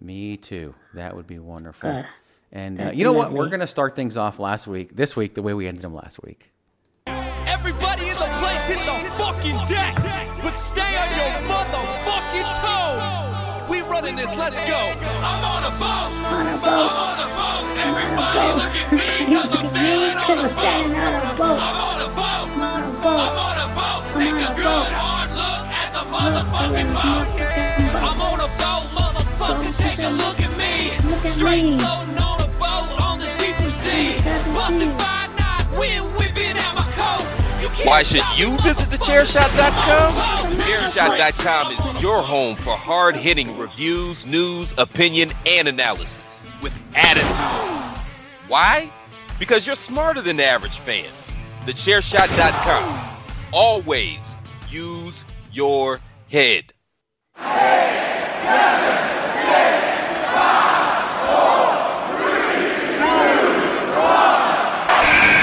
Me too. That would be wonderful. Good. And uh, you know be what? We're going to start things off last week, this week, the way we ended them last week. Everybody in the place hit the fucking deck, but stay on your motherfucking toes. We running this, let's go. I'm on a boat. On a boat. I'm on a boat. On a Everybody boat. look at me, cause I'm sailing on a boat. Sailing on a boat. I'm on a boat. I'm on a I'm boat. on a boat. Take a a good hard look at the Look at motherfucking motherfucking boat. Take a look at me. Look at Straight me. floating on a boat on the deep blue sea. Seven Busting seas. five knot, wind whipping out my coat. Why should you visit motherfucker. thechairshot.com? I'm on. Thechairshot.com is your home for hard hitting reviews, news, opinion, and analysis with attitude. Why? Because you're smarter than the average fan. Thechairshot.com. Always use your head.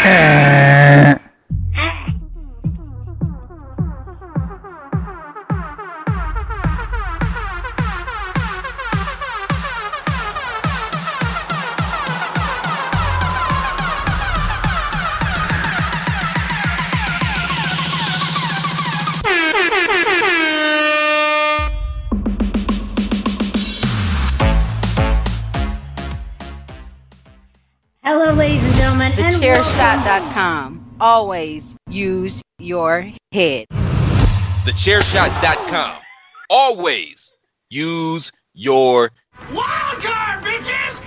É. Hello, ladies and gentlemen, and welcome. TheChairShot.com. Always use your head. Thechairshot.com. Always use your Wild card, bitches!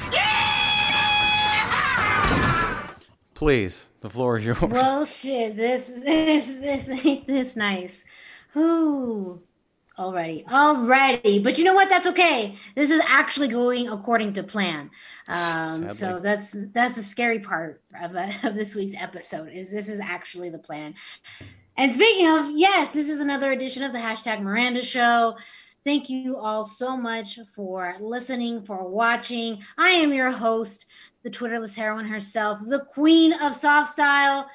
Please, the floor is yours. Well, shit, this this this ain't this nice. Whoo. Already, already, but you know what? That's okay. This is actually going according to plan. Um, so that's that's the scary part of, uh, of this week's episode. Is this is actually the plan? And speaking of, yes, this is another edition of the hashtag Miranda Show. Thank you all so much for listening, for watching. I am your host, the Twitterless heroine herself, the queen of soft style,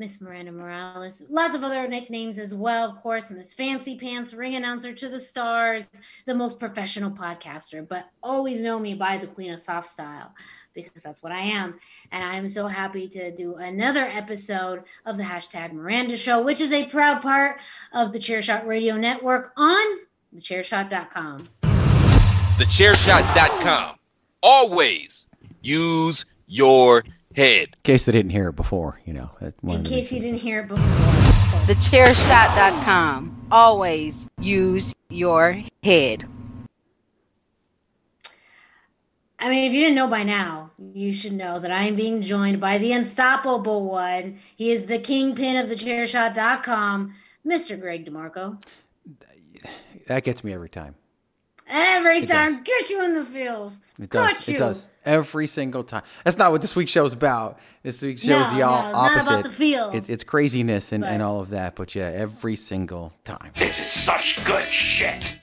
Miss Miranda Morales. Lots of other nicknames as well, of course. Miss Fancy Pants, ring announcer to the stars, the most professional podcaster, but always know me by the queen of soft style because that's what I am. And I'm so happy to do another episode of the hashtag Miranda Show, which is a proud part of the Chairshot Radio Network on thechairshot.com. thechairshot.com. Always use your head. In case they didn't hear it before, you know. that In case you didn't hear it before. of course. TheChairShot.com. Always use your head. I mean, if you didn't know by now, you should know that I am being joined by the unstoppable one. He is the kingpin of the chairshot.com, Mr. Greg DeMarco. That gets me every time. Every It time, get you in the feels. It Got does. you. It does. Every single time. That's not what this week's show is about. This week's show is the no, all it's not opposite. about the feels. It, it's craziness and, and all of that. But yeah, every single time. This is such good shit.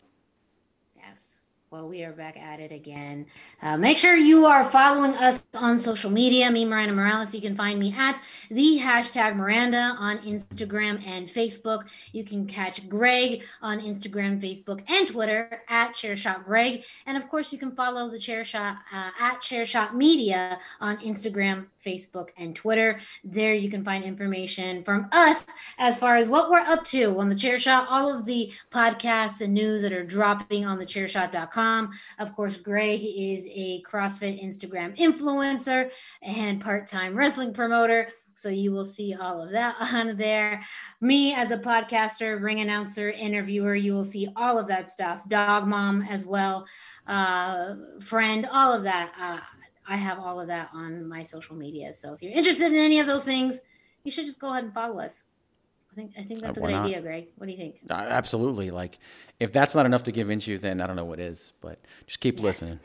Well, we are back at it again. Uh, make sure you are following us on social media. Me, Miranda Morales. You can find me at the hashtag Miranda on Instagram and Facebook. You can catch Greg on Instagram, Facebook, and Twitter at ChairShot Greg. And of course, you can follow the ChairShot uh, at ChairShot Media on Instagram, Facebook, and Twitter. There you can find information from us as far as what we're up to on the ChairShot, all of the podcasts and news that are dropping on the chairshot.com. Of course, Greg is a CrossFit Instagram influencer and part time wrestling promoter. So you will see all of that on there. Me as a podcaster, ring announcer, interviewer, you will see all of that stuff. Dog mom as well, uh, friend, all of that. Uh, I have all of that on my social media. So if you're interested in any of those things, you should just go ahead and follow us. I think I think that's Uh, a good not? idea, Greg. What do you think? Uh, absolutely. Like, if that's not enough to convince you, then I don't know what is. But just keep Yes. listening.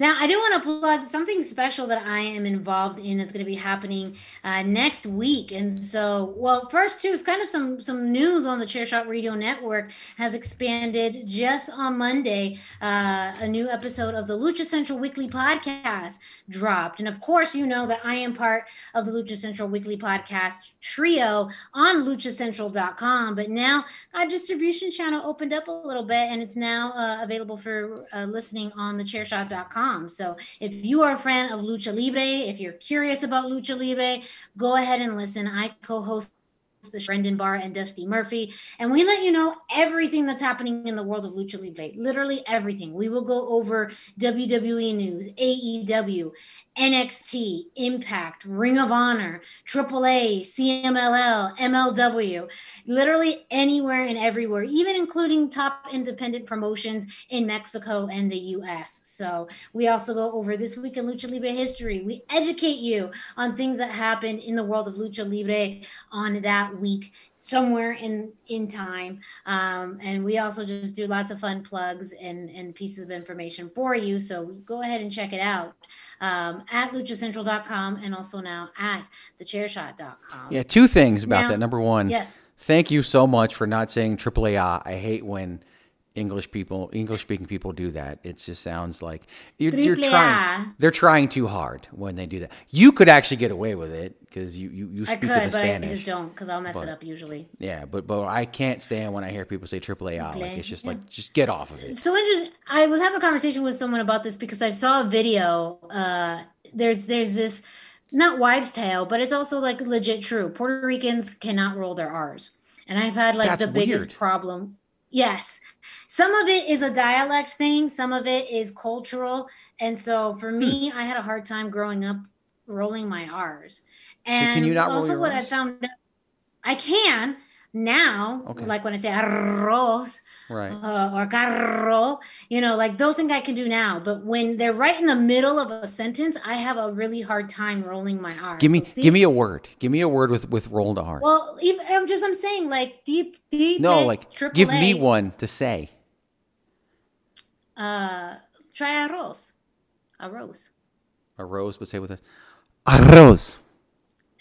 Now, I do want to plug something special that I am involved in that's going to be happening uh, next week. And so, well, first too, it's kind of some some news on the Chairshot Radio Network has expanded just on Monday. Uh, a new episode of the Lucha Central Weekly Podcast dropped, and of course, you know that I am part of the Lucha Central Weekly Podcast trio on LuchaCentral.com. But now our distribution channel opened up a little bit, and it's now uh, available for uh, listening on the Chairshot.com. So if you are a fan of Lucha Libre, if you're curious about Lucha Libre, go ahead and listen. I co-host the Brendan Barr and Dusty Murphy, and we let you know everything that's happening in the world of Lucha Libre. Literally everything. We will go over WWE news, AEW, NXT, Impact, Ring of Honor, AAA, CMLL, MLW, literally anywhere and everywhere, even including top independent promotions in Mexico and the US. So we also go over this week in Lucha Libre history. We educate you on things that happened in the world of Lucha Libre on that week somewhere in in time um, and we also just do lots of fun plugs and and pieces of information for you so go ahead and check it out um, at luchacentral.com and also now at thechairshot.com Yeah, two things about Now- that. Number one, yes thank you so much for not saying AAA. I hate when English people, English speaking people do that. It just sounds like you're, you're trying. A. They're trying too hard when they do that. You could actually get away with it because you you, you i speak could the but I just don't because i'll mess But- it up usually Yeah, but but I can't stand when I hear people say Triple A, Like it's just yeah. like just get off of it. so interesting i was having a conversation with someone about this because i saw a video uh there's there's this not wives tale but it's also like legit true puerto ricans cannot roll their r's and i've had like That's the biggest weird. problem yes some of it is a dialect thing some of it is cultural and so for Hmm. me i had a hard time growing up rolling my r's So can and you not roll also your what i found out i can now Okay. like when i say arroz Right. uh, or carro, you know, like those things I can do now. But when they're right in the middle of a sentence, I have a really hard time rolling my R. Give me So give me a word. Give me a word with with rolled R. Well, even, I'm just I'm saying like deep deep. no, like triple give me one to say. Uh, try arroz, arroz. A rose, a rose. but say with a arroz.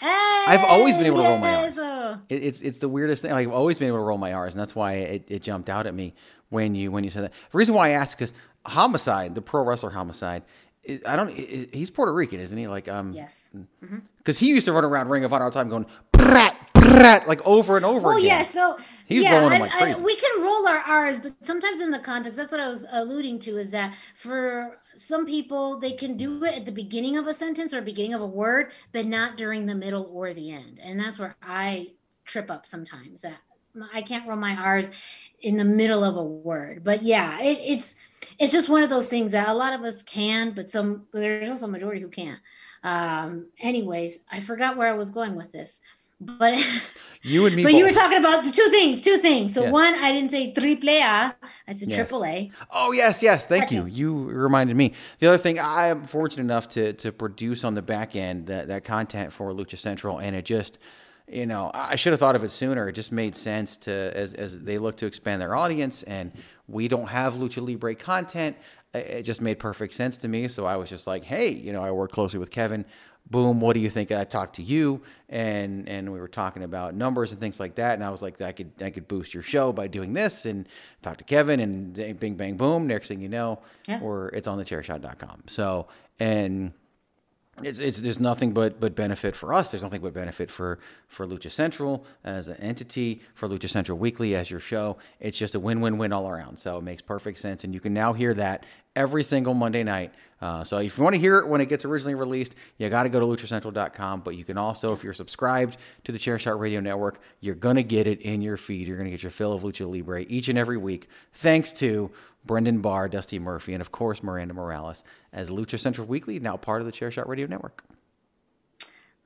I've always been able to roll my R's. It, it's it's the weirdest thing. Like, I've always been able to roll my R's, and that's why it, it jumped out at me when you when you said that. The reason why I asked because homicide, the pro wrestler homicide, i I don't. he's Puerto Rican, isn't he? Like um, Yes. because he used to run around Ring of Honor all the time, going brat brat like over and over Well, again. yeah. So He's yeah, rolling I- like I- we can roll our R's, but sometimes in the context, that's what I was alluding to, is that for some people they can do it at the beginning of a sentence or beginning of a word, but not during the middle or the end, and that's where I trip up sometimes. That I can't roll my R's in the middle of a word, but yeah, it, it's it's just one of those things that a lot of us can, but some there's also a majority who can't. Um, anyways, I forgot where I was going with this, but. You and me But both. you were talking about the two things, two things. So Yeah. one, I didn't say triple A, I said Yes. triple A. Oh yes, yes. Thank you. You reminded me. The other thing, I am fortunate enough to to produce on the back end that that content for Lucha Central, and it just, you know, I should have thought of it sooner. It just made sense to as as they look to expand their audience, and we don't have lucha libre content. It just made perfect sense to me. So I was just like, hey, you know, I work closely with Kevin. Boom, what do you think? I talked to you, and and we were talking about numbers and things like that. And I was like, I could I could boost your show by doing this, and talk to Kevin, and bing bang boom. Next thing you know, Yeah. or it's on the chairshot.com. So and it's, it's there's nothing but but benefit for us. There's nothing but benefit for for Lucha Central as an entity, for Lucha Central Weekly as your show. It's just a win-win-win all around. So it makes perfect sense, and you can now hear that every single Monday night. Uh, so if you want to hear it when it gets originally released, you got to go to luchacentral.com. But you can also, if you're subscribed to the Chairshot Radio Network, you're gonna get it in your feed. You're gonna get your fill of Lucha Libre each and every week, thanks to Brendan Barr, Dusty Murphy, and of course Miranda Morales as Lucha Central Weekly, now part of the Chairshot Radio Network.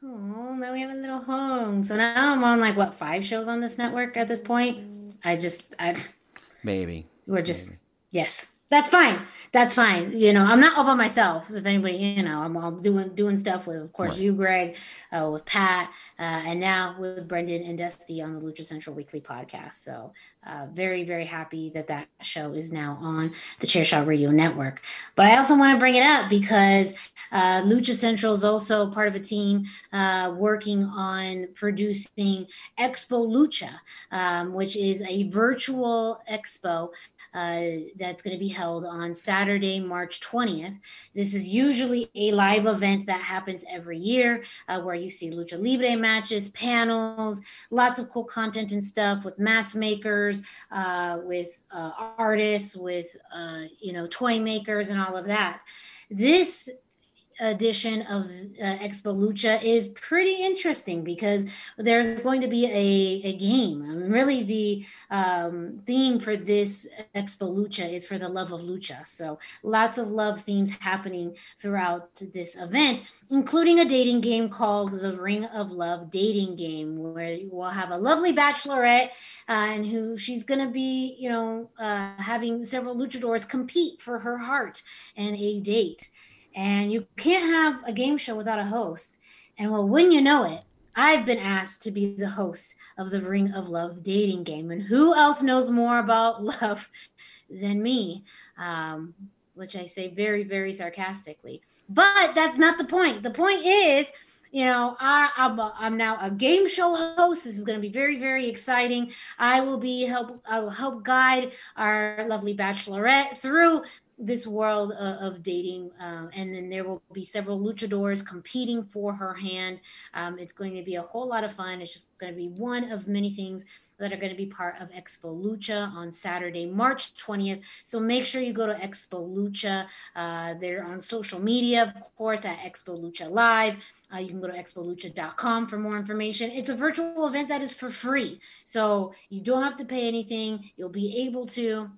Oh, now we have a little home. So now I'm on like what five shows on this network at this point. I just I Maybe. we're just yes. That's fine. That's fine. You know, I'm not all by myself. If anybody, you know, I'm all doing doing stuff with, of course, Right. you, Greg, uh, with Pat, uh, and now with Brendan and Dusty on the Lucha Central Weekly podcast. So, uh, very, very happy that that show is now on the Chairshot Radio Network. But I also want to bring it up because uh, Lucha Central is also part of a team uh, working on producing Expo Lucha, um, which is a virtual expo uh, that's going to be held on Saturday, March 20th. This is usually a live event that happens every year uh, where you see lucha libre matches, panels, lots of cool content and stuff with mask makers, uh, with uh, artists, with uh, you know toy makers, and all of that. This edition of uh, Expo Lucha is pretty interesting because there's going to be a, a game. Really, the um, theme for this Expo Lucha is for the love of lucha. So lots of love themes happening throughout this event, including a dating game called the Ring of Love Dating Game, where we'll have a lovely bachelorette uh, and who she's going to be, you know, uh, having several luchadors compete for her heart and a date. And you can't have a game show without a host. And well, wouldn't you know it, I've been asked to be the host of the Ring of Love dating game. And who else knows more about love than me? Um, which I say very, very sarcastically. But that's not the point. The point is, you know, I, I'm, a, I'm now a game show host. This is going to be very, very exciting. I will be help. I will help guide our lovely bachelorette through this world of, of dating, um, and then there will be several luchadors competing for her hand. Um, it's going to be a whole lot of fun. It's just going to be one of many things that are going to be part of Expo Lucha on Saturday, March 20th. So make sure you go to Expo Lucha. Uh, they're on social media, of course, at Expo Lucha Live. Uh, you can go to expolucha.com for more information. It's a virtual event that is for free. So you don't have to pay anything. You'll be able to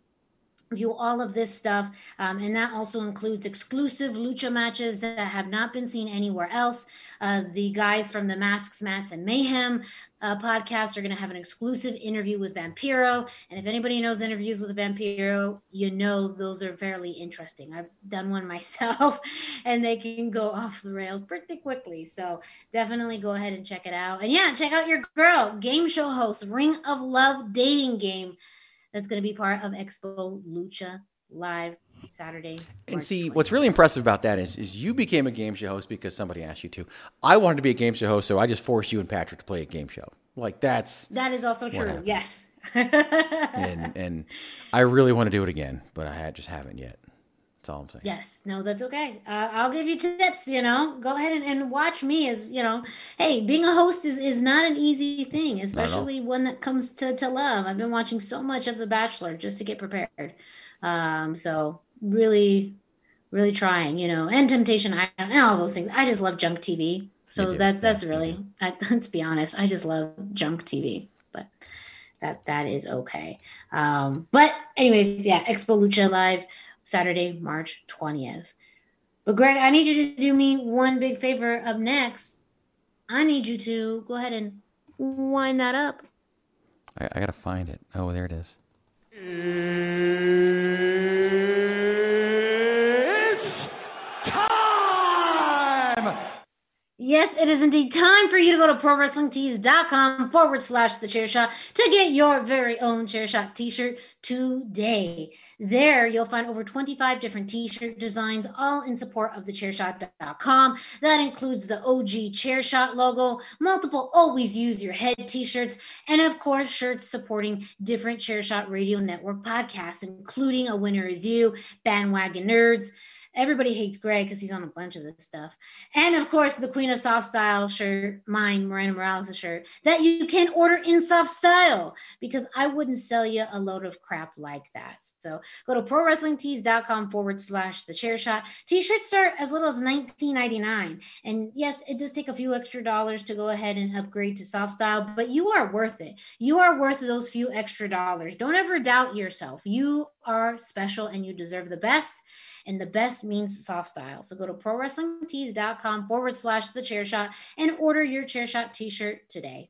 view all of this stuff. Um, and that also includes exclusive lucha matches that have not been seen anywhere else. Uh, the guys from the Masks, Mats, and Mayhem uh, podcast are going to have an exclusive interview with Vampiro. And if anybody knows interviews with Vampiro, you know those are fairly interesting. I've done one myself and they can go off the rails pretty quickly. So definitely go ahead and check it out. And yeah, check out your girl, game show host, Ring of Love dating game that's going to be part of Expo Lucha Live Saturday. And March see, 20th. what's really impressive about that is, is you became a game show host because somebody asked you to. I wanted to be a game show host, so I just forced you and Patrick to play a game show. Like that's that is also true. happened? Yes. and and I really want to do it again, but I just haven't yet. That's all I'm saying. Yes, no, that's okay. Uh, I'll give you tips. You know, go ahead and, and watch me. As you know, hey, being a host is, is not an easy thing, especially one that comes to, to love. I've been watching so much of The Bachelor just to get prepared. Um, so really, really trying. You know, and Temptation Island and all those things. I just love junk TV. So that that's really. I, let's be honest. I just love junk TV, but that that is okay. Um, but anyways, yeah, Expo Lucha Live Saturday, March 20th. But Greg, I need you to do me one big favor up next. I need you to go ahead and wind that up. I, I gotta find it. Oh, there it is. Mm. Yes, it is indeed time for you to go to prowrestlingtees.com forward slash the chair shot to get your very own chair shot t shirt today. There, you'll find over 25 different t shirt designs, all in support of the chairshot.com. That includes the OG chair shot logo, multiple always use your head t shirts, and of course, shirts supporting different chair shot radio network podcasts, including A Winner Is You, Bandwagon Nerds. Everybody hates Greg because he's on a bunch of this stuff. And of course, the Queen of Soft Style shirt, mine, Miranda Morales' shirt, that you can order in soft style because I wouldn't sell you a load of crap like that. So go to prowrestlingtees.com forward slash the chair shot. T shirts start as little as $19.99. And yes, it does take a few extra dollars to go ahead and upgrade to soft style, but you are worth it. You are worth those few extra dollars. Don't ever doubt yourself. You are special and you deserve the best and the best means soft style. So go to prowrestlingtees.com forward slash the chair shot and order your chair shot t shirt today.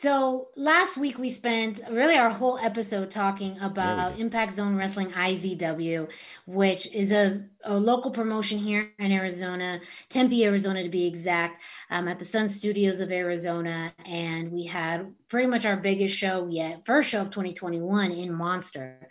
So last week we spent really our whole episode talking about Impact Zone Wrestling IZW, which is a, a local promotion here in Arizona, Tempe, Arizona to be exact, um, at the Sun Studios of Arizona. And we had pretty much our biggest show yet, first show of 2021 in Monster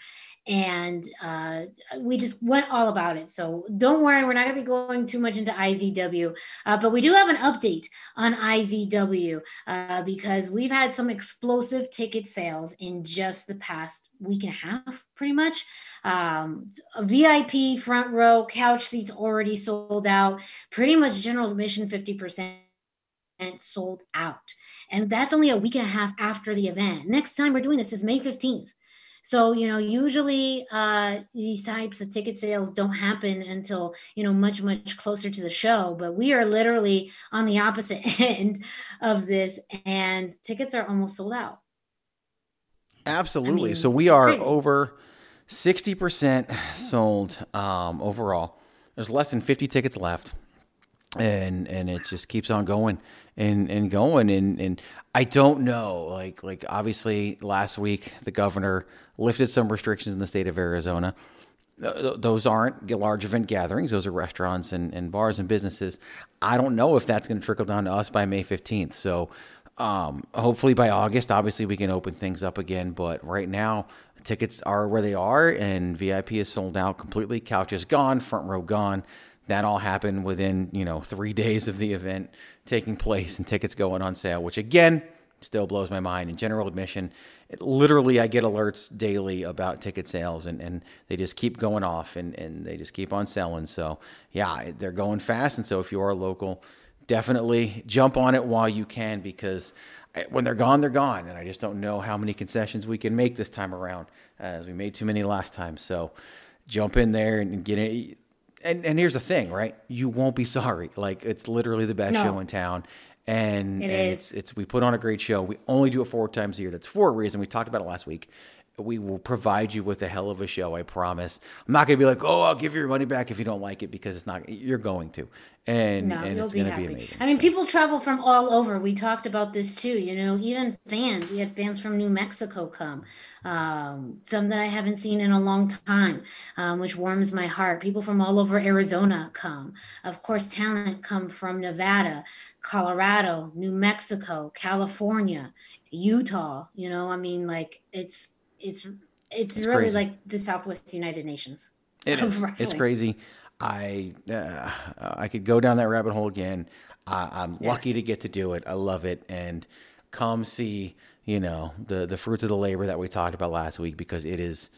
and uh, we just went all about it. So don't worry, we're not going to be going too much into IZW, uh, but we do have an update on IZW uh, because we've had some explosive ticket sales in just the past week and a half, pretty much. Um, VIP front row couch seats already sold out, pretty much general admission 50% sold out. And that's only a week and a half after the event. Next time we're doing this is May 15th. So, you know, usually uh, these types of ticket sales don't happen until, you know, much, much closer to the show. But we are literally on the opposite end of this, and tickets are almost sold out. Absolutely. I mean, so we are over 60% sold um, overall. There's less than 50 tickets left. And and it just keeps on going and, and going and, and I don't know like like obviously last week the governor lifted some restrictions in the state of Arizona. Those aren't large event gatherings. Those are restaurants and, and bars and businesses. I don't know if that's going to trickle down to us by May 15th. So um, hopefully by August, obviously we can open things up again. But right now, tickets are where they are, and VIP is sold out completely. Couch is gone, front row gone. That all happened within you know three days of the event taking place, and tickets going on sale. Which again still blows my mind. In general admission, it, literally I get alerts daily about ticket sales, and, and they just keep going off, and, and they just keep on selling. So yeah, they're going fast, and so if you are local, definitely jump on it while you can because eh, when they're gone, they're gone, and I just don't know how many concessions we can make this time around, as we made too many last time. So jump in there and get it. And and here's the thing, right? You won't be sorry. Like it's literally the best No. show in town. And, It and it's it's we put on a great show. We only do it four times a year. That's for a reason. We talked about it last week. We will provide you with a hell of a show. I promise. I'm not gonna be like, oh, I'll give you your money back if you don't like it because it's not. You're going to, and No, and it's gonna be amazing. I mean, people travel from all over. We talked about this too. You know, even fans. We had fans from New Mexico come, um, some that I haven't seen in a long time, um, which warms my heart. People from all over Arizona come. Of course, talent come from Nevada, Colorado, New Mexico, California, Utah. You know, I mean, like it's it's it's, It's really crazy. like the Southwest United Nations. It of. It's crazy. I uh, I could go down that rabbit hole again. I, I'm lucky to get to do it. I love it, and come see you know the the fruits of the labor that we talked about last week because it is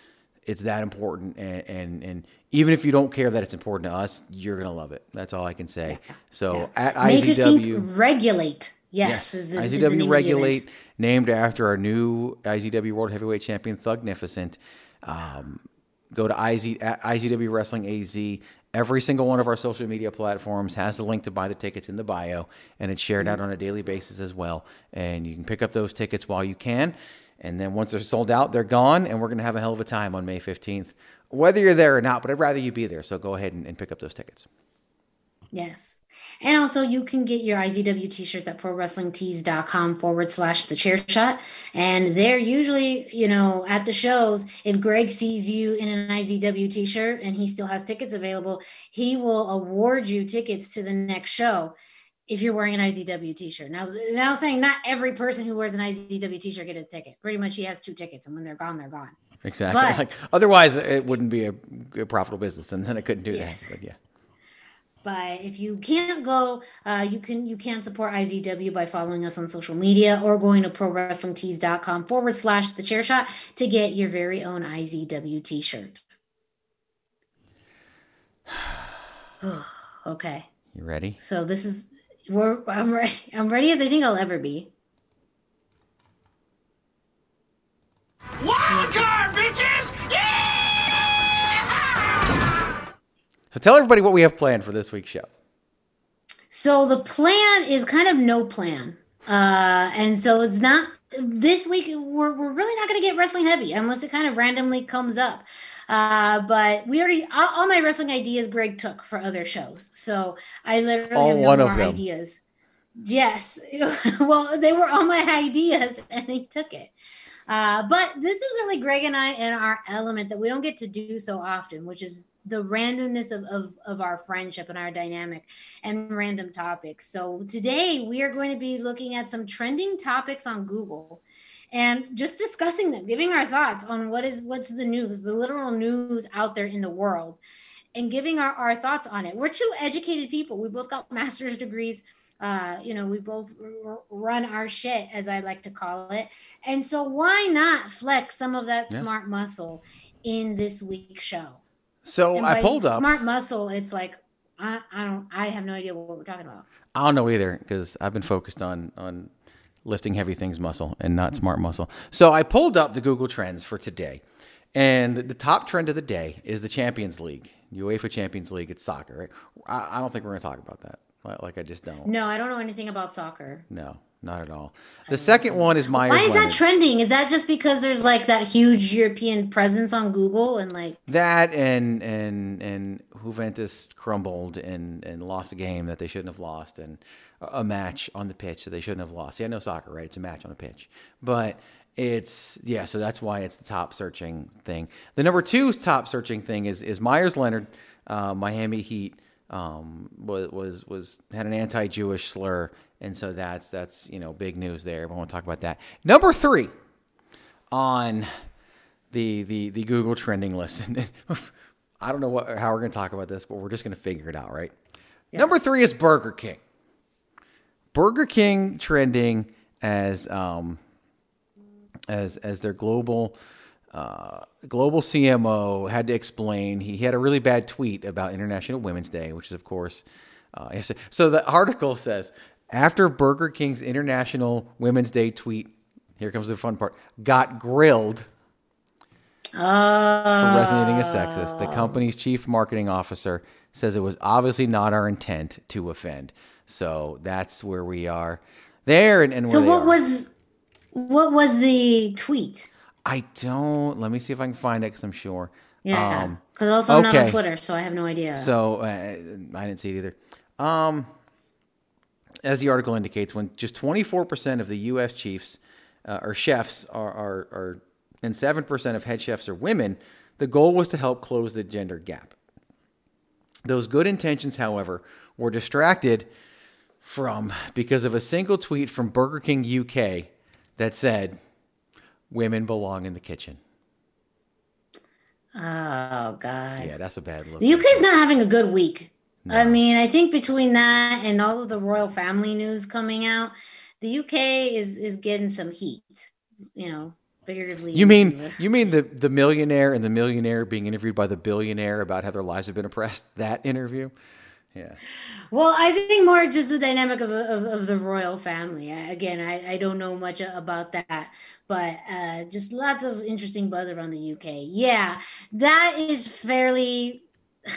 it's that important and and, and even if you don't care that it's important to us, you're gonna love it. That's all I can say. So at May IZW. 15th, regulate. Yes, is the, is the name of IZW the Regulate. Named after our new IZW World Heavyweight Champion Thugnificent. Um, go to IZ, IZW Wrestling AZ. Every single one of our social media platforms has the link to buy the tickets in the bio, and it's shared out on a daily basis as well. And you can pick up those tickets while you can. And then once they're sold out, they're gone, and we're going to have a hell of a time on May 15th, whether you're there or not. But I'd rather you be there. So go ahead and, and pick up those tickets. Yes. And also, you can get your IZW t shirts at prowrestlingtees.com forward slash the chair shot. And they're usually, you know, at the shows. If Greg sees you in an IZW t shirt and he still has tickets available, he will award you tickets to the next show if you're wearing an IZW t shirt. Now, now saying not every person who wears an IZW t shirt get a ticket. Pretty much he has two tickets, and when they're gone, they're gone. Exactly. But- like otherwise, it wouldn't be a, a profitable business, and then I couldn't do Yes. that. But yeah. But if you can't go, uh, you can you can support IZW by following us on social media or going to prowrestlingtees.com forward slash the chair shot to get your very own IZW t-shirt. okay. You ready? So this is we're I'm ready. I'm ready as I think I'll ever be. Wild So tell everybody what we have planned for this week's show. So the plan is kind of no plan. Uh, and so it's not this week. We're, we're really not going to get wrestling heavy unless it kind of randomly comes up. Uh, but we already all, all my wrestling ideas Greg took for other shows. So I literally All have no one of more them. ideas. Yes. well, they were all my ideas and he took it. Uh, but this is really Greg and I in our element that we don't get to do so often, which is the randomness of, of, of our friendship and our dynamic and random topics. So today we are going to be looking at some trending topics on Google and just discussing them, giving our thoughts on what is what's the news, the literal news out there in the world, and giving our, our thoughts on it. We're two educated people. We both got master's degrees. Uh, you know, we both r- run our shit, as I like to call it. And so why not flex some of that Yeah. smart muscle in this week's show? So I pulled up. smart muscle. It's like I, I don't I have no idea what we're talking about. I don't know either because I've been focused on on lifting heavy things muscle and not smart muscle. So I pulled up the Google Trends for today, and the, top trend of the day is the Champions League, UEFA Champions League. It's soccer. Right? I, I don't think we're going to talk about that. Like I just don't. No, I don't know anything about soccer. No, not at all. The second one is Myers. Why is that Leonard. trending? Is that just because there's like that huge European presence on Google and like That and and and Juventus crumbled and and lost a game that they shouldn't have lost and a a match on the pitch that they shouldn't have lost. Yeah, no soccer, right? It's a match on a pitch, but it's yeah. So that's why it's the top searching thing. The number two top searching thing is is Myers Leonard, uh, Miami Heat. Um, was was was had an anti-Jewish slur, and so that's that's you know big news there. We won't talk about that. Number three on the the the Google trending list. And I don't know what how we're going to talk about this, but we're just going to figure it out, right? Number three is Burger King. Burger King trending as um as as their global uh, global CMO had to explain. He had a really bad tweet about International Women's Day, which is of course. Uh, so the article says After Burger King's International Women's Day tweet, here comes the fun part, got grilled Oh. for resonating as sexist, the company's chief marketing officer says it was obviously not our intent to offend. So that's where we are there and, and So what was what was the tweet? I don't. Let me see if I can find it because I'm sure. Yeah, Um, because also I'm not on. Twitter, so I have no idea. So uh, I didn't see it either. Um, as the article indicates, when just 24% of the U.S. chiefs uh, or chefs are, are, are and 7% of head chefs are women, the goal was to help close the gender gap. Those good intentions, however, were distracted from because of a single tweet from Burger King UK that said, "Women belong in the kitchen." oh god. Yeah, that's a bad look. The UK's not having a good week. I mean, I think between that and all of the royal family news coming out, the UK is is getting some heat. You know, figuratively. You mean you mean the the millionaire and the millionaire being interviewed by the billionaire about how their lives have been oppressed? That interview, yeah. Well, I think more just the dynamic of, of, of the royal family. I, again, I, I don't know much about that, but uh, just lots of interesting buzz around the UK. Yeah, that is fairly.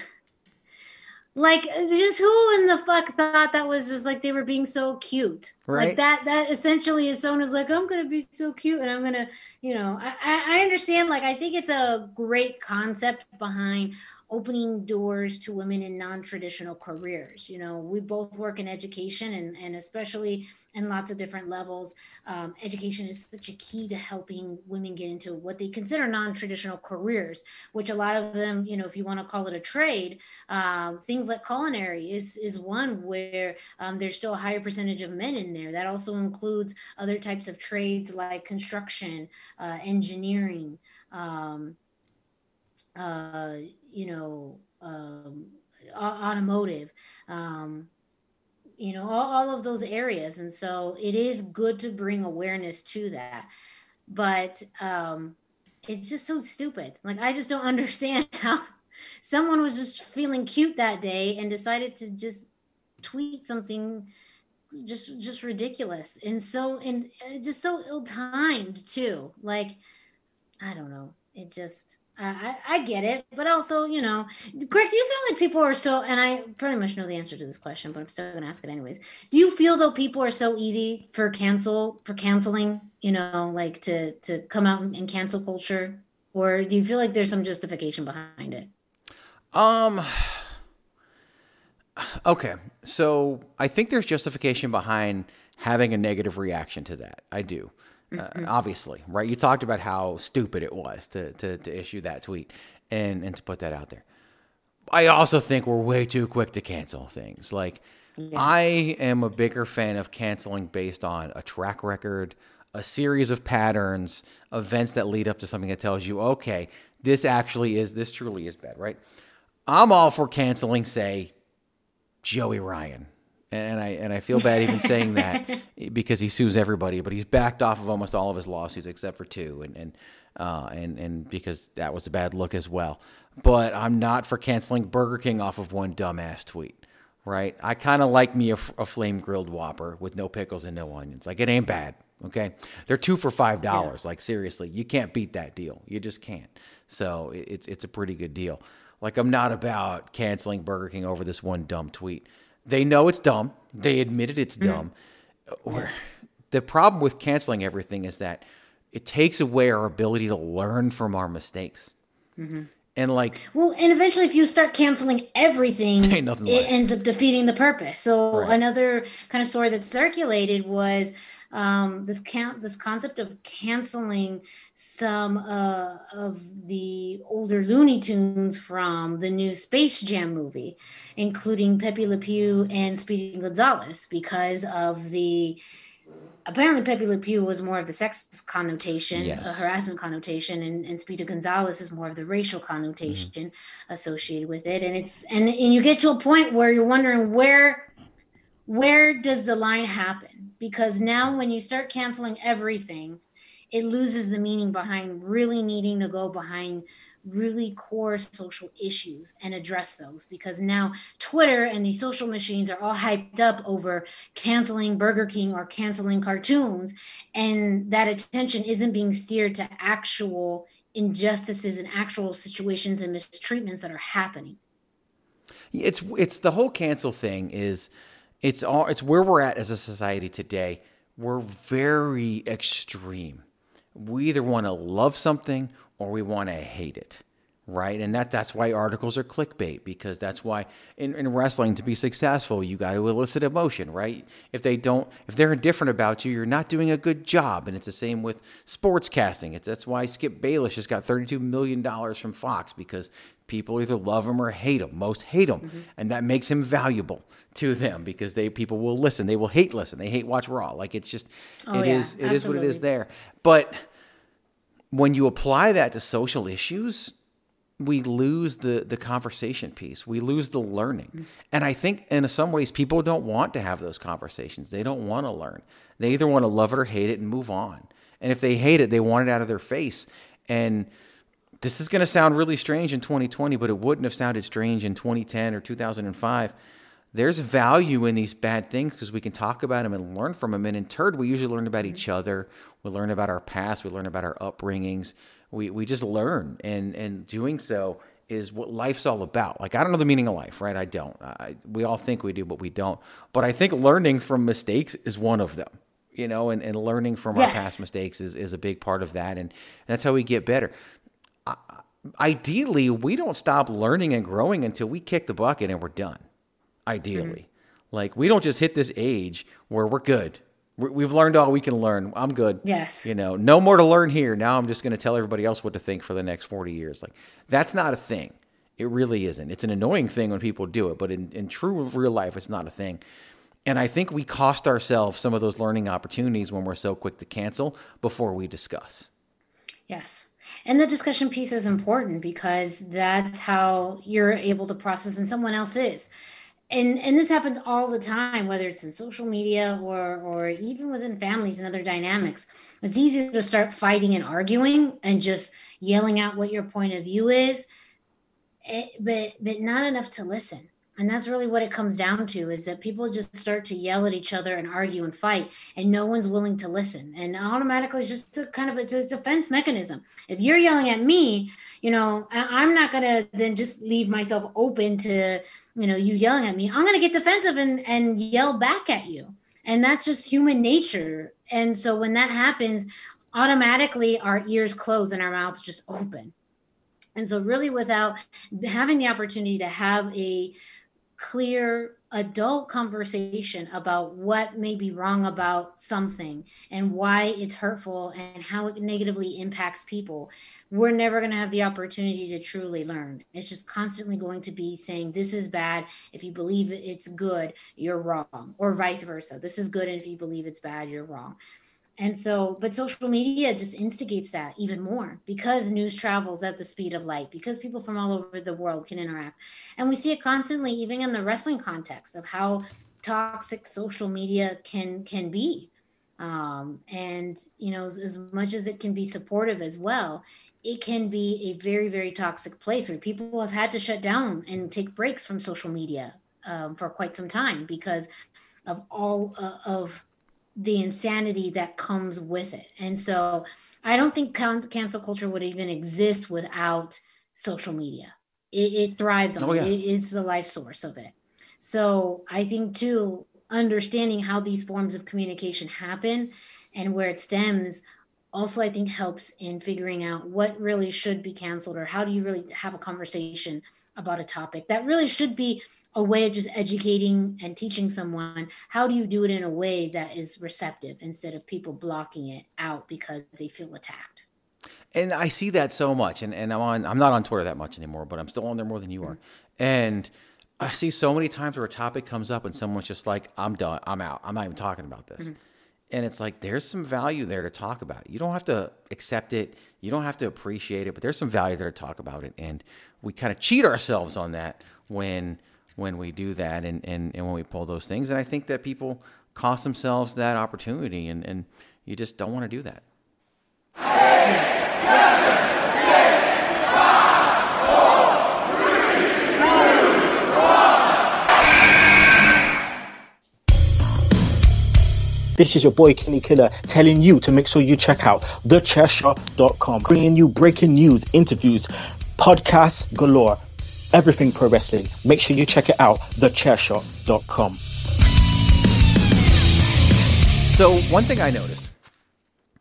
Like, just who in the fuck thought that was just like they were being so cute? Right. Like that. That essentially is someone who's like, I'm gonna be so cute, and I'm gonna, you know, I, I I understand. Like, I think it's a great concept behind opening doors to women in non-traditional careers you know we both work in education and, and especially in lots of different levels um, education is such a key to helping women get into what they consider non-traditional careers which a lot of them you know if you want to call it a trade um, things like culinary is is one where um, there's still a higher percentage of men in there. That also includes other types of trades like construction uh, engineering um, uh, you know, um, automotive, um, you know, all, all of those areas. And so it is good to bring awareness to that. But um, it's just so stupid. Like, I just don't understand how someone was just feeling cute that day and decided to just tweet something just just ridiculous and so and uh, just so ill-timed too like i don't know it just I, I get it, but also, you know, Greg, do you feel like people are so, and I pretty much know the answer to this question, but I'm still going to ask it anyways. Do you feel though people are so easy for cancel, for canceling, you know, like to, to come out and cancel culture? Or do you feel like there's some justification behind it? Um. Okay, so I think there's justification behind having a negative reaction to that. I do. Uh, obviously, right? You talked about how stupid it was to, to, to issue that tweet and, and to put that out there. I also think we're way too quick to cancel things. Like, I am a bigger fan of canceling based on a track record, a series of patterns, events that lead up to something that tells you, okay, this actually is, this truly is bad, right? I'm all for canceling, say, Joey Ryan. And I and I feel bad even saying that because he sues everybody, but he's backed off of almost all of his lawsuits except for two, and and uh, and and because that was a bad look as well. But I'm not for canceling Burger King off of one dumbass tweet, right? I kind of like me a, a flame grilled Whopper with no pickles and no onions. Like it ain't bad, okay? They're two for five dollars. Like seriously, you can't beat that deal. You just can't. So it- it's it's a pretty good deal. Like I'm not about canceling Burger King over this one dumb tweet. They know it's dumb. They admitted it's mm. dumb. Or the problem with canceling everything is that it takes away our ability to learn from our mistakes. Mm-hmm. And like Well, and eventually, if you start canceling everything, it left. ends up defeating the purpose. So Right. another kind of story that circulated was um, this count this concept of canceling some uh, of the older Looney Tunes from the new Space Jam movie, including Pepe Le Pew and Speedy Gonzales, because of the apparently Pepe Le Pew was more of the sex connotation, Yes. a harassment connotation, and, and Speedy Gonzales is more of the racial connotation associated with it. And it's and, and you get to a point where you're wondering where where does the line happen? Because now when you start canceling everything, it loses the meaning behind really needing to go behind really core social issues and address those because now Twitter and these social machines are all hyped up over canceling Burger King or canceling cartoons, and that attention isn't being steered to actual injustices and actual situations and mistreatments that are happening. It's it's the whole cancel thing is it's all it's where we're at as a society today. We're very extreme. We either want to love something or we want to hate it right? And that that's why articles are clickbait because that's why in, in wrestling to be successful you got to elicit emotion right? If they don't if they're indifferent about you you're not doing a good job. And it's the same with sports casting it's that's why skip bayless just got 32 million dollars from fox because people either love him or hate him most hate him. Mm-hmm. and that makes him valuable to them because they people will listen. They will hate listen. They hate watch raw. Like it's just oh, it yeah, is, it is what it is there. But when you apply that to social issues we lose the the conversation piece. We lose the learning. Mm-hmm. And I think in some ways people don't want to have those conversations. They don't want to learn. They either want to love it or hate it and move on. And if they hate it, they want it out of their face. And this is going to sound really strange in 2020, but it wouldn't have sounded strange in 2010 or 2005. There's value in these bad things because we can talk about them and learn from them. And in turn, we usually learn about each other. We learn about our past. We learn about our upbringings we we just learn and and doing so is what life's all about. Like I don't know the meaning of life, right? I don't. I, we all think we do, but we don't. But I think learning from mistakes is one of them. You know, and, and learning from yes. our past mistakes is, is a big part of that, and that's how we get better. I, ideally, we don't stop learning and growing until we kick the bucket and we're done. Ideally, mm-hmm. like we don't just hit this age where we're good We've learned all we can learn. I'm good. Yes. You know, no more to learn here. Now I'm just going to tell everybody else what to think for the next 40 years. Like, that's not a thing. It really isn't. It's an annoying thing when people do it, but in, in true real life, it's not a thing. And I think we cost ourselves some of those learning opportunities when we're so quick to cancel before we discuss. Yes. And the discussion piece is important because that's how you're able to process and someone else is and and this happens all the time whether it's in social media or or even within families and other dynamics. It's easy to start fighting and arguing and just yelling out what your point of view is it, eh, but but not enough to listen and that's really what it comes down to is that people just start to yell at each other and argue and fight and no one's willing to listen. And automatically it's just a kind of it's a defense mechanism. If you're yelling at me you know i'm not to then just leave myself open to you know you yelling at me. I'm to get defensive and and yell back at you. And that's just human nature. And so when that happens automatically our ears close and our mouths just open. And so really without having the opportunity to have a clear adult conversation about what may be wrong about something and why it's hurtful and how it negatively impacts people, we're never going to have the opportunity to truly learn. It's just constantly going to be saying, This is bad. If you believe it's good, you're wrong, or vice versa. This is good. And if you believe it's bad, you're wrong. And so, but social media just instigates that even more because news travels at the speed of light, because people from all over the world can interact. And we see it constantly, even in the wrestling context, of how toxic social media can can be. Um, and you know, as, as much as it can be supportive as well, it can be a very, very toxic place where people have had to shut down and take breaks from social media um, for quite some time because of all uh, of the insanity that comes with it. And so I don't think cancel culture would even exist without social media. It, it thrives on oh, yeah. it. It is the life source of it. So I think too, understanding how these forms of communication happen and where it stems also I think helps in figuring out what really should be canceled or how do you really have a conversation about a topic that really should be a way of just educating and teaching someone how do you do it in a way that is receptive instead of people blocking it out because they feel attacked? And i see that so much and, and i'm on i'm not on twitter that much anymore but i'm still on there more than you are. And i see so many times where a topic comes up and someone's just like i'm done i'm out i'm not even talking about this. Mm-hmm. and it's like there's some value there to talk about. You don't have to accept it you don't have to appreciate it but there's some value there to talk about it. And we kind of cheat ourselves on that when when we do that and, and, and when we pull those things. And I think that people cost themselves that opportunity, and, and you just don't want to do that. This is your boy Kenny Killer telling you to make sure you check out thechairshot.com, bringing you breaking news, interviews, podcasts galore everything pro wrestling. Make sure you check it out, thechairshot.com. So one thing I noticed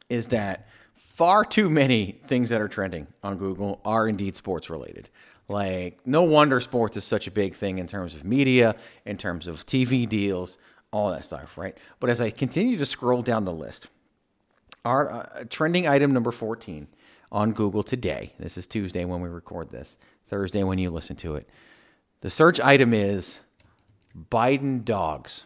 is that far too many things that are trending on Google are indeed sports related. Like, no wonder sports is such a big thing in terms of media, in terms of TV deals, all that stuff, right? But as I continue to scroll down the list, our uh, trending item number 14 on Google today, this is Tuesday when we record this, Thursday when you listen to it, the search item is Biden dogs.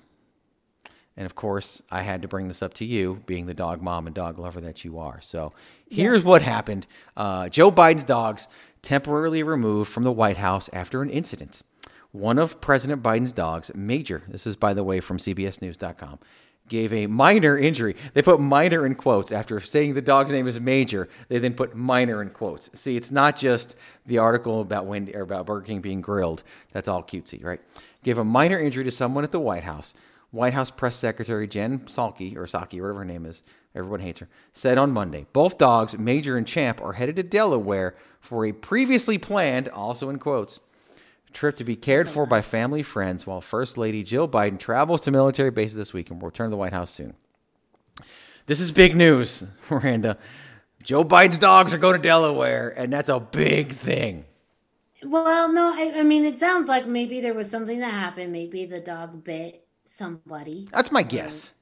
And of course, I had to bring this up to you, being the dog mom and dog lover that you are. So here's Yes. what happened uh, Joe Biden's dogs temporarily removed from the White House after an incident. One of President Biden's dogs, Major, this is by the way from CBSNews.com, gave a minor injury. They put minor in quotes after saying the dog's name is Major. They then put minor in quotes. See, it's not just the article about Wendy or about Burger King being grilled. That's all cutesy, right? Gave a minor injury to someone at the White House. White House Press Secretary Jen Psaki, or Psaki, whatever her name is, everyone hates her, said on Monday both dogs, Major and Champ, are headed to Delaware for a previously planned, also in quotes, trip to be cared for by family friends while First Lady Jill Biden travels to military bases this week and will return to the White House soon. This is big news, Miranda. Joe Biden's dogs are going to Delaware, and that's a big thing. Well, no, I, I mean, it sounds like maybe there was something that happened. Maybe the dog bit somebody. That's my um, guess.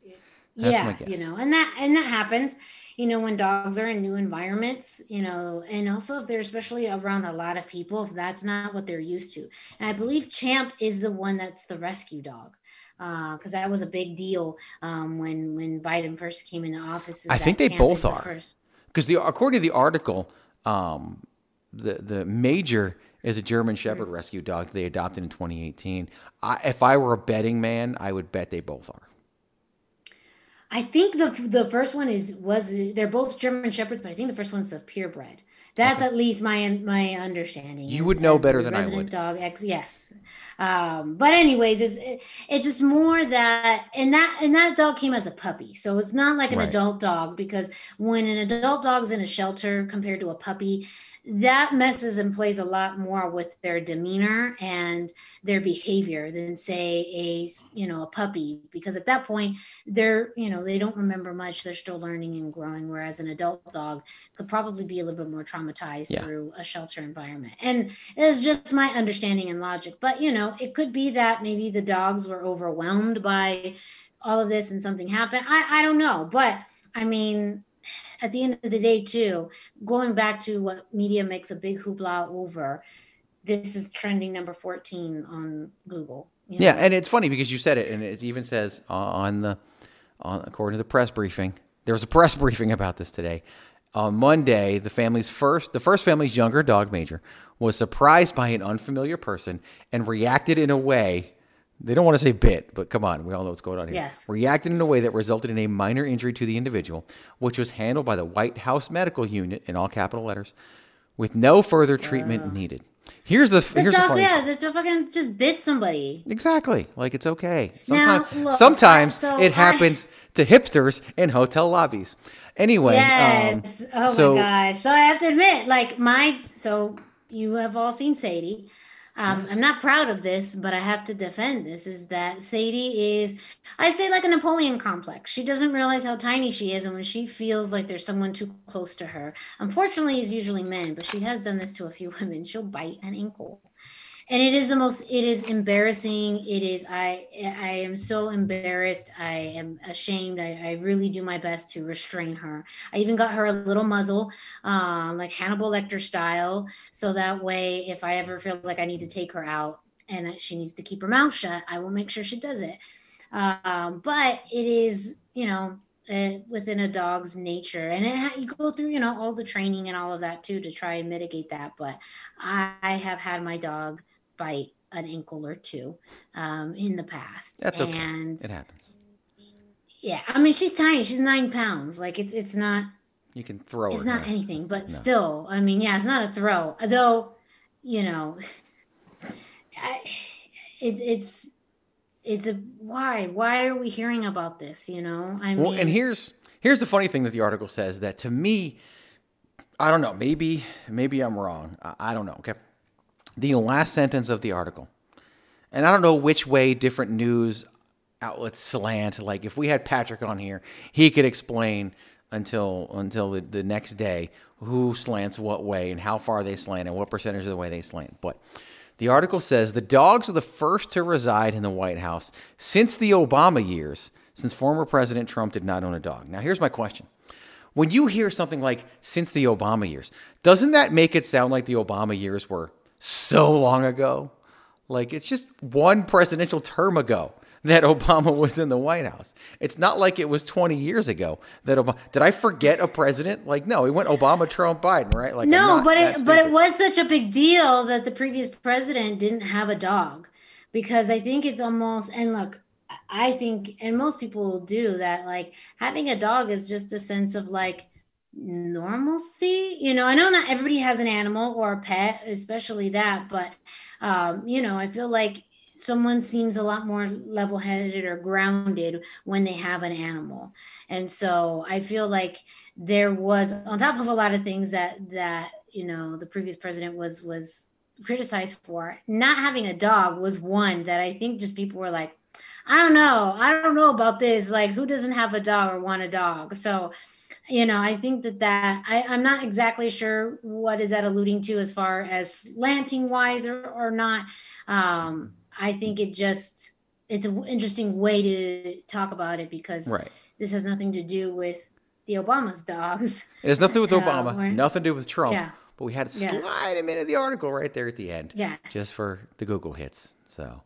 That's yeah, my guess. you know, and that and that happens. You know, when dogs are in new environments, you know, and also if they're especially around a lot of people, if that's not what they're used to. And I believe Champ is the one that's the rescue dog. Because that was a big deal um, when when Biden first came into office. I think they Champ both are. Because the according to the article, um, the the major is a German Shepherd rescue dog they adopted in 2018. I, if I were a betting man, I would bet they both are. I think the the first one is was they're both German shepherds, but I think the first one's the purebred. That's at least my my understanding. You as- would know better than I would. Dog X, yes. Um, but anyways, it's it- it's just more that and that and that dog came as a puppy, so it's not like an Right. adult dog because when an adult dog's in a shelter compared to a puppy, that messes and plays a lot more with their demeanor and their behavior than say a you know a puppy. Because at that point they're you know they don't remember much. They're still learning and growing whereas an adult dog could probably be a little bit more traumatized Yeah. through a shelter environment. And it's just my understanding and logic. But you know it could be that maybe the dogs were overwhelmed by all of this and something happened. I i don't know. But i mean at the end of the day too going back to what media makes a big hoopla over this is trending number 14 on google you Yeah, and it's funny because you said it, and it even says on the, on according to the press briefing, there was a press briefing about this today. On Monday, the family's first, the first family's younger dog, Major, was surprised by an unfamiliar person and reacted in a way. They don't want to say bit, but come on, we all know what's going on here. Yes. Reacted in a way that resulted in a minor injury to the individual, which was handled by the White House Medical Unit in all capital letters, with no further treatment needed. Here's the the here's the funny yeah the dog fucking just bit somebody Exactly. Like it's okay. Now, Sometimes, look, sometimes so it I- happens to hipsters in hotel lobbies. Anyway, yes um, oh so my gosh so i have to admit like my so you have all seen sadie um, I'm not proud of this, but I have to defend this. Is that Sadie is, I say, like a Napoleon complex. She doesn't realize how tiny she is, and when she feels like there's someone too close to her, unfortunately, it's usually men, but she has done this to a few women. She'll bite an ankle, and it is the most. It is embarrassing. It is. I. I am so embarrassed. I am ashamed. I, I really do my best to restrain her. I even got her a little muzzle, um, like Hannibal Lecter style, so that way, if I ever feel like I need to take her out and she needs to keep her mouth shut, I will make sure she does it. Um, but it is, you know, uh, within a dog's nature, and it ha- you go through, you know, all the training and all of that too to try and mitigate that. But I, I have had my dog bite an ankle or two um, in the past. that's okay. And it happens. yeah, I mean, she's tiny. She's nine pounds. Like it's it's not You can throw it's not anything, but No. still, I mean, yeah, it's not a throw. Though, you know, I, it, it's it's a why why are we hearing about this you know i mean Well, and here's here's the funny thing that the article says that to me, I don't know, maybe maybe I'm wrong. I, I don't know. Okay, the last sentence of the article, and I don't know which way different news outlets slant. Like if we had Patrick on here, he could explain until until the, the next day who slants what way and how far they slant and what percentage of the way they slant. But the article says the dogs are the first to reside in the White House since the Obama years, since former President Trump did not own a dog. Now, here's my question. When you hear something like since the Obama years, doesn't that make it sound like the Obama years were so long ago? Like it's just one presidential term ago that Obama was in the White House. It's not like it was 20 years ago that Obama. Did I forget a president? Like no, he went Obama, Trump, Biden, right? Like no but it but it was such a big deal that the previous president didn't have a dog because i think it's almost and look i think and most people do that like having a dog is just a sense of like normalcy you know i know not everybody has an animal or a pet especially that but um you know i feel like someone seems a lot more level-headed or grounded when they have an animal. And so i feel like there was on top of a lot of things that that you know the previous president was was criticized for not having a dog was one that i think just people were like i don't know i don't know about this like who doesn't have a dog or want a dog? So you know i think that that I, i'm not exactly sure what is that alluding to as far as slanting wise or, or not um i think it just it's an interesting way to talk about it because Right. this has nothing to do with the obama's dogs It has nothing to do with Uh, Obama, or- nothing to do with Trump. Yeah. But we had to Yeah. slide him into the article right there at the end. Yes. Just for the Google hits. So,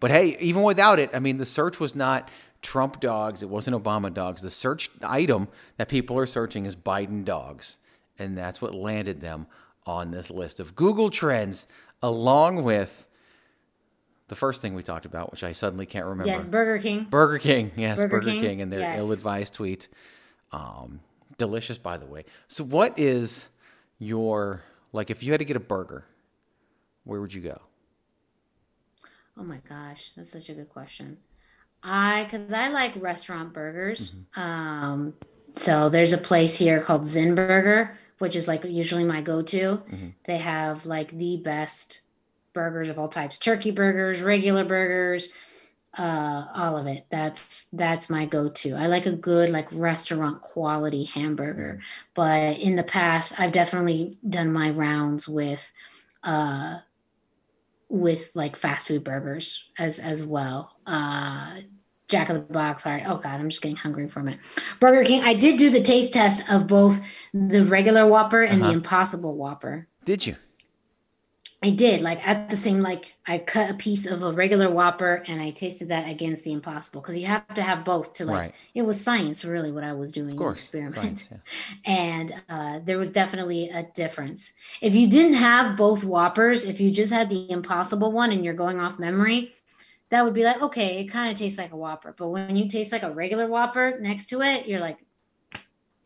but hey, even without it, I mean, the search was not Trump dogs. It wasn't Obama dogs. The search item that people are searching is Biden dogs. And that's what landed them on this list of Google trends, along with the first thing we talked about, which I suddenly can't remember. yes burger king Burger King, yes, Burger Burger, King, King, and their yes. ill-advised tweet. Um, delicious, by the way. So, what is your like? If you had to get a burger, where would you go? Oh my gosh, that's such a good question. I because I like restaurant burgers. Um, so there's a place here called Zen Burger, which is like usually my go-to. They have like the best burgers of all types: turkey burgers, regular burgers, uh, all of it. That's that's my go-to. I like a good like restaurant quality hamburger. But in the past, I've definitely done my rounds with uh with like fast food burgers as as well. Uh Jack of the Box. All right. Oh God, I'm just getting hungry from it. Burger King. I did do the taste test of both the regular Whopper and Uh-huh. the Impossible Whopper. Did you? I did like at the same like I cut a piece of a regular Whopper and I tasted that against the Impossible because you have to have both to like. Right. It was science, really, what I was doing. Of course, experiment science, yeah. and uh, there was definitely a difference. If you didn't have both Whoppers, if you just had the Impossible one and you're going off memory, that would be like, okay, it kind of tastes like a Whopper. But when you taste like a regular Whopper next to it, you're like,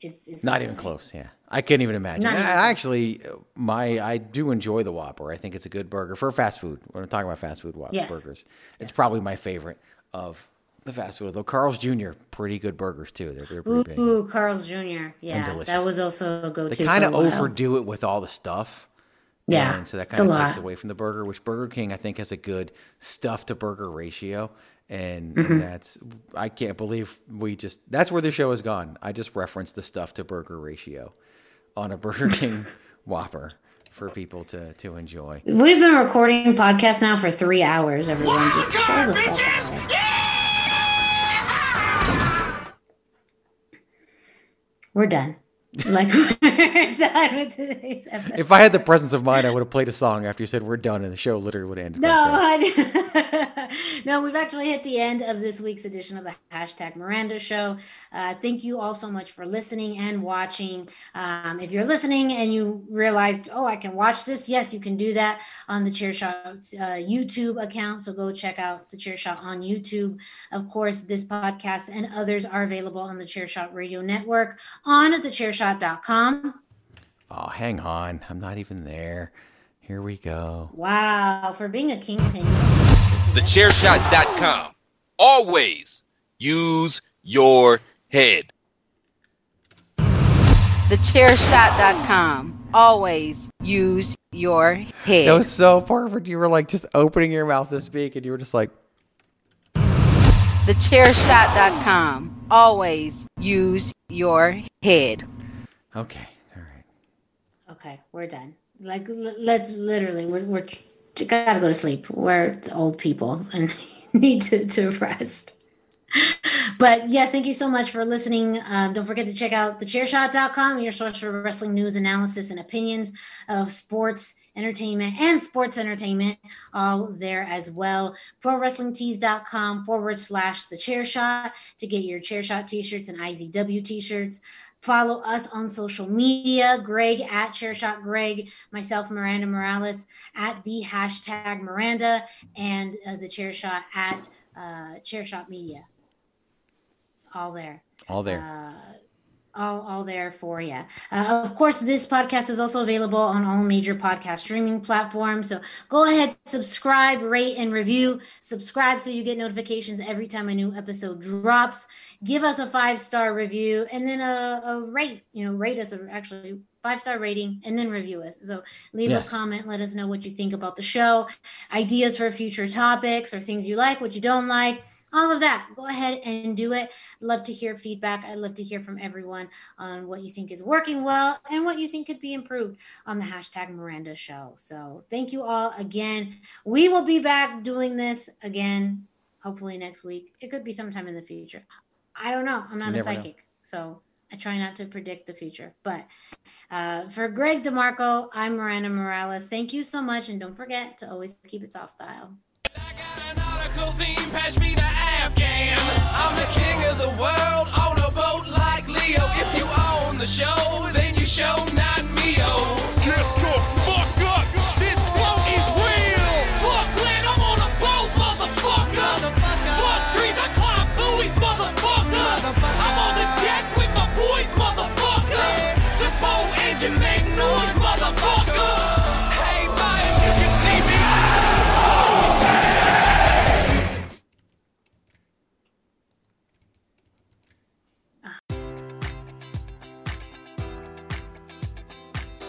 it's, it's Not even close. Yeah, I can't even imagine. I, even I close. actually, my I do enjoy the Whopper. I think it's a good burger for fast food. When I'm talking about fast food Whopper Yes. burgers, it's probably my favorite of the fast food. Though Carl's Jr. pretty good burgers too. They're, they're pretty big. Ooh, Carl's Jr. Yeah, that was also a go-to. They kind of for a while. overdo it with all the stuff. Yeah, And so that kind of takes lot. away from the burger, which Burger King I think has a good stuff to burger ratio. And, Mhm. and that's I can't believe we just that's where the show has gone. I just referenced the stuff to burger ratio on a Burger King Whopper for people to to enjoy. We've been recording podcasts now for three hours. Everyone just chill the fuck out. We're done. Like we're done with today's episode. If I had the presence of mind, I would have played a song after you said we're done, and the show literally would end. No, right. I, no, we've actually hit the end of this week's edition of the hashtag Miranda Show. Uh, thank you all so much for listening and watching. Um, if you're listening and you realized, oh, I can watch this, yes, you can do that on the Chairshot uh, YouTube account. So go check out the Chairshot on YouTube. Of course, this podcast and others are available on the Chairshot Radio Network on thechairshot.com. Oh, hang on, I'm not even there. Here we go. Wow, for being a kingpin. TheChairShot.com. always use your head. TheChairShot.com. Always use your head. That was so perfect. You were like just opening your mouth to speak, and you were just like, TheChairShot.com. Always use your head. Okay. All right. Okay, we're done. Like, let's literally, we're, we're gotta go to sleep. We're old people and need to, to rest. But yes, thank you so much for listening. Um, don't forget to check out thechairshot.com, your source for wrestling news, analysis, and opinions of sports, entertainment, and sports entertainment, all there as well. ProWrestlingTees.com forward slash the chair shot to get your chair shot t shirts and IZW t shirts. Follow us on social media Greg at Chairshot Greg, myself, Miranda Morales at the hashtag Miranda, and uh, the Chairshot at uh, Chairshot Media. All there. all there. Uh, all, all there for you. Uh, of course, this podcast is also available on all major podcast streaming platforms. So go ahead, subscribe, rate, and review. Subscribe so you get notifications every time a new episode drops. Give us a five star review and then a, a rate. You know, rate us or actually five star rating and then review us. So leave Yes. a comment. Let us know what you think about the show, ideas for future topics or things you like, what you don't like all of that. Go ahead and do it. Love to hear feedback. I'd love to hear from everyone on what you think is working well and what you think could be improved on the hashtag Miranda show. So thank you all again. We will be back doing this again, hopefully next week. It could be sometime in the future. I don't know. I'm not a never know. psychic. So I try not to predict the future. But uh, for Greg DeMarco, I'm Miranda Morales. Thank you so much. And don't forget to always keep it soft style. Nautical theme, pass me the Afghan. I'm the king of the world on a boat like Leo. If you own the show, then you show not me. Oh, get the fuck up. This boat is real. Fuck land, I'm on a boat, motherfucker. Fuck trees, I climb buoys, motherfucker. I'm on the deck with my boys, motherfucker. The boat engine make